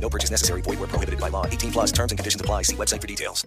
No purchase necessary. Void where prohibited by law. 18 plus terms and conditions apply. See website for details.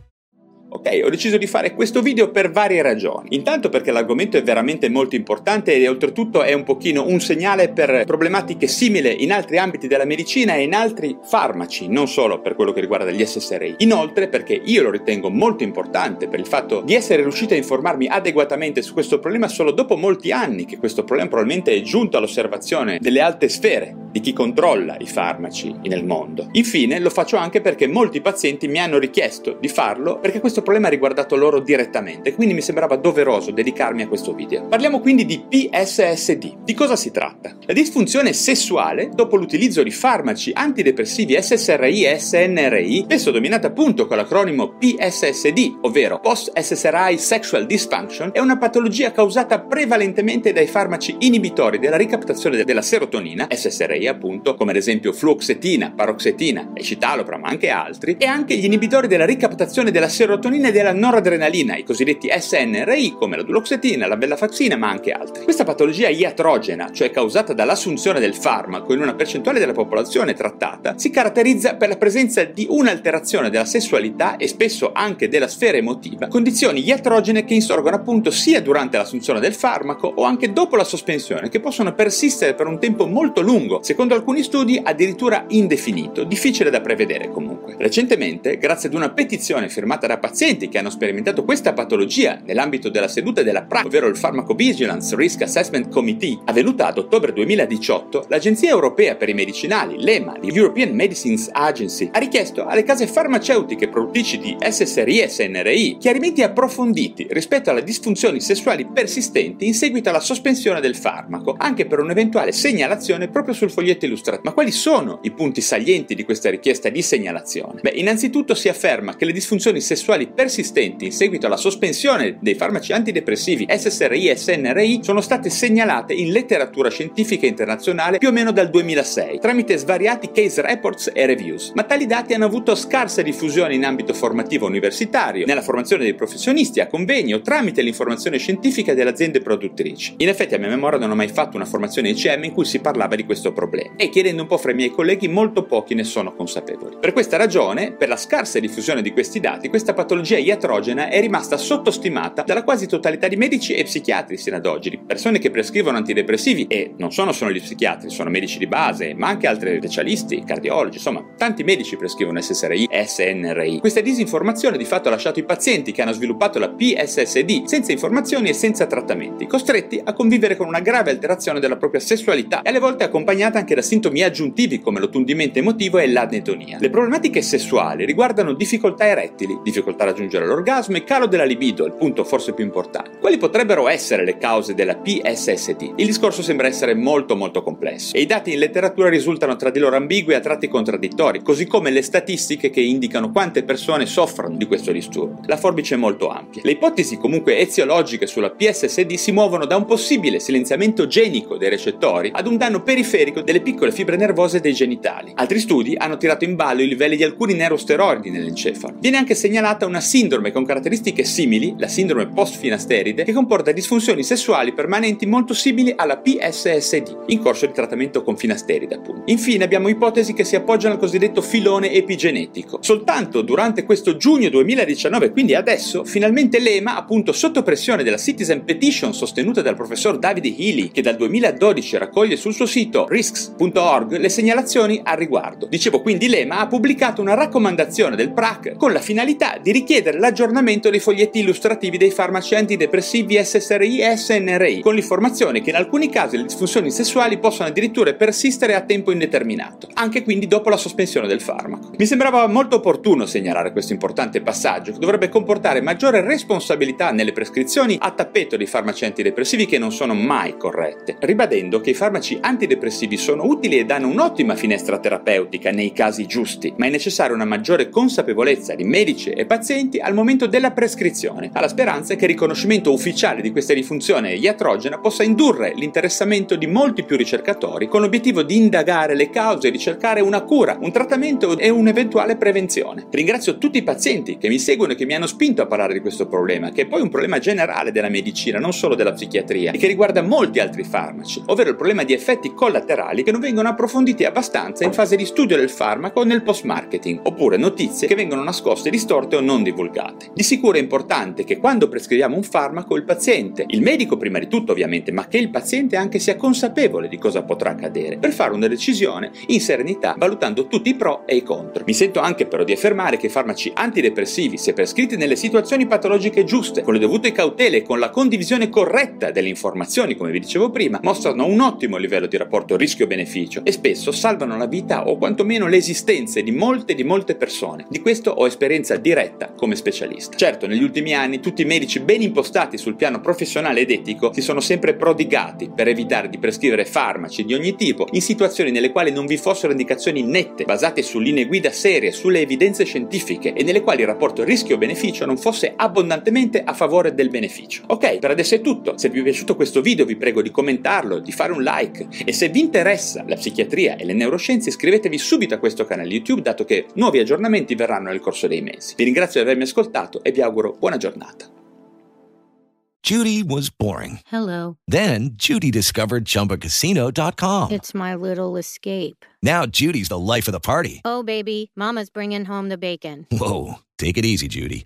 Ok, ho deciso di fare questo video per varie ragioni. Intanto perché l'argomento è veramente molto importante e oltretutto è un pochino un segnale per problematiche simili in altri ambiti della medicina e in altri farmaci, non solo per quello che riguarda gli SSRI. Inoltre perché io lo ritengo molto importante per il fatto di essere riuscito a informarmi adeguatamente su questo problema solo dopo molti anni che questo problema probabilmente è giunto all'osservazione delle alte sfere di chi controlla i farmaci nel mondo. Infine lo faccio anche perché molti pazienti mi hanno richiesto di farlo perché questo problema ha riguardato loro direttamente, quindi mi sembrava doveroso dedicarmi a questo video. Parliamo quindi di PSSD. Di cosa si tratta? La disfunzione sessuale dopo l'utilizzo di farmaci antidepressivi SSRI e SNRI, spesso dominata appunto con l'acronimo PSSD, ovvero Post SSRI Sexual Dysfunction, è una patologia causata prevalentemente dai farmaci inibitori della ricaptazione della serotonina, SSRI appunto, come ad esempio fluoxetina, paroxetina e citalopram, ma anche altri, e anche gli inibitori della ricaptazione della serotonina e della noradrenalina, i cosiddetti SNRI, come la duloxetina, la bellafaxina, ma anche altri. Questa patologia iatrogena, cioè causata dall'assunzione del farmaco in una percentuale della popolazione trattata, si caratterizza per la presenza di un'alterazione della sessualità e spesso anche della sfera emotiva, condizioni iatrogene che insorgono appunto sia durante l'assunzione del farmaco o anche dopo la sospensione, che possono persistere per un tempo molto lungo, secondo alcuni studi addirittura indefinito, difficile da prevedere comunque. Recentemente, grazie ad una petizione firmata da pazienti che hanno sperimentato questa patologia nell'ambito della seduta della PRAC, ovvero il Pharmacovigilance Risk Assessment Committee, avvenuta ad ottobre 2018, l'Agenzia Europea per i Medicinali, l'EMA, l'European Medicines Agency, ha richiesto alle case farmaceutiche produttrici di SSRI e SNRI chiarimenti approfonditi rispetto alle disfunzioni sessuali persistenti in seguito alla sospensione del farmaco, anche per un'eventuale segnalazione proprio sul foglietto illustrato. Ma quali sono i punti salienti di questa richiesta di segnalazione? Beh, innanzitutto si afferma che le disfunzioni sessuali persistenti in seguito alla sospensione dei farmaci antidepressivi SSRI e SNRI sono state segnalate in letteratura scientifica internazionale più o meno dal 2006, tramite svariati case reports e reviews. Ma tali dati hanno avuto scarsa diffusione in ambito formativo universitario, nella formazione dei professionisti, a convegni o tramite l'informazione scientifica delle aziende produttrici. In effetti a mia memoria non ho mai fatto una formazione ICM in cui si parlava di questo problema e chiedendo un po' fra i miei colleghi molto pochi ne sono consapevoli. Per questa ragione, per la scarsa diffusione di questi dati, questa patologia iatrogena è rimasta sottostimata dalla quasi totalità di medici e psichiatri sino ad oggi, persone che prescrivono antidepressivi e non sono solo gli psichiatri, sono medici di base, ma anche altri specialisti, cardiologi, insomma, tanti medici prescrivono SSRI SNRI. Questa disinformazione di fatto ha lasciato i pazienti che hanno sviluppato la PSSD senza informazioni e senza trattamenti, costretti a convivere con una grave alterazione della propria sessualità e alle volte accompagnata anche da sintomi aggiuntivi come l'ottundimento emotivo e l'anetonia. Le problematiche sessuali riguardano difficoltà erettili, difficoltà a raggiungere l'orgasmo e calo della libido, il punto forse più importante. Quali potrebbero essere le cause della PSSD? Il discorso sembra essere molto molto complesso e i dati in letteratura risultano tra di loro ambigui e a tratti contraddittori, così come le statistiche che indicano quante persone soffrono di questo disturbo. La forbice è molto ampia. Le ipotesi comunque eziologiche sulla PSSD si muovono da un possibile silenziamento genico dei recettori ad un danno periferico delle piccole fibre nervose dei genitali. Altri studi hanno tirato in ballo i livelli di alcuni neurosteroidi nell'encefalo. Viene anche segnalata una sindrome con caratteristiche simili, la sindrome post-finasteride, che comporta disfunzioni sessuali permanenti molto simili alla PSSD, in corso di trattamento con finasteride appunto. Infine abbiamo ipotesi che si appoggiano al cosiddetto filone epigenetico. Soltanto durante questo giugno 2019, quindi adesso, finalmente l'EMA, appunto sotto pressione della Citizen Petition sostenuta dal professor Davide Healy, che dal 2012 raccoglie sul suo sito risks.org le segnalazioni al riguardo. Dicevo quindi l'EMA ha pubblicato una raccomandazione del PRAC con la finalità di richiedere l'aggiornamento dei foglietti illustrativi dei farmaci antidepressivi SSRI e SNRI, con l'informazione che in alcuni casi le disfunzioni sessuali possono addirittura persistere a tempo indeterminato, anche quindi dopo la sospensione del farmaco. Mi sembrava molto opportuno segnalare questo importante passaggio che dovrebbe comportare maggiore responsabilità nelle prescrizioni a tappeto dei farmaci antidepressivi che non sono mai corrette, ribadendo che i farmaci antidepressivi sono utili e danno un'ottima finestra terapeutica nei casi giusti, ma è necessaria una maggiore consapevolezza di medici e pazienti al momento della prescrizione. Ha la speranza che il riconoscimento ufficiale di questa disfunzione iatrogena possa indurre l'interessamento di molti più ricercatori con l'obiettivo di indagare le cause e ricercare una cura, un trattamento e un'eventuale prevenzione. Ringrazio tutti i pazienti che mi seguono e che mi hanno spinto a parlare di questo problema, che è poi un problema generale della medicina, non solo della psichiatria, e che riguarda molti altri farmaci, ovvero il problema di effetti collaterali che non vengono approfonditi abbastanza in fase di studio del farmaco nel post-marketing, oppure notizie che vengono nascoste, distorte o non divulgate. Di sicuro è importante che quando prescriviamo un farmaco il paziente, il medico prima di tutto ovviamente, ma che il paziente anche sia consapevole di cosa potrà accadere, per fare una decisione in serenità, valutando tutti i pro e i contro. Mi sento anche però di affermare che i farmaci antidepressivi, se prescritti nelle situazioni patologiche giuste, con le dovute cautele e con la condivisione corretta delle informazioni, come vi dicevo prima, mostrano un ottimo livello di rapporto rischio-beneficio e spesso salvano la vita o quantomeno le esistenze di molte di molte persone. Di questo ho esperienza diretta come specialista. Certo, negli ultimi anni tutti i medici ben impostati sul piano professionale ed etico si sono sempre prodigati per evitare di prescrivere farmaci di ogni tipo in situazioni nelle quali non vi fossero indicazioni nette, basate su linee guida serie, sulle evidenze scientifiche e nelle quali il rapporto rischio-beneficio non fosse abbondantemente a favore del beneficio. Ok, per adesso è tutto. Se vi è piaciuto questo video vi prego di commentarlo, di fare un like e se vi interessa la psichiatria e le neuroscienze iscrivetevi subito a questo canale YouTube dato che nuovi aggiornamenti verranno nel corso dei mesi. Vi ringrazio di avermi ascoltato e vi auguro buona giornata. Judy was boring. Hello. Then Judy discovered ChumbaCasino.com. It's my little escape. Now Judy's the life of the party. Oh, baby, Mama's bringing home the bacon. Whoa, take it easy, Judy.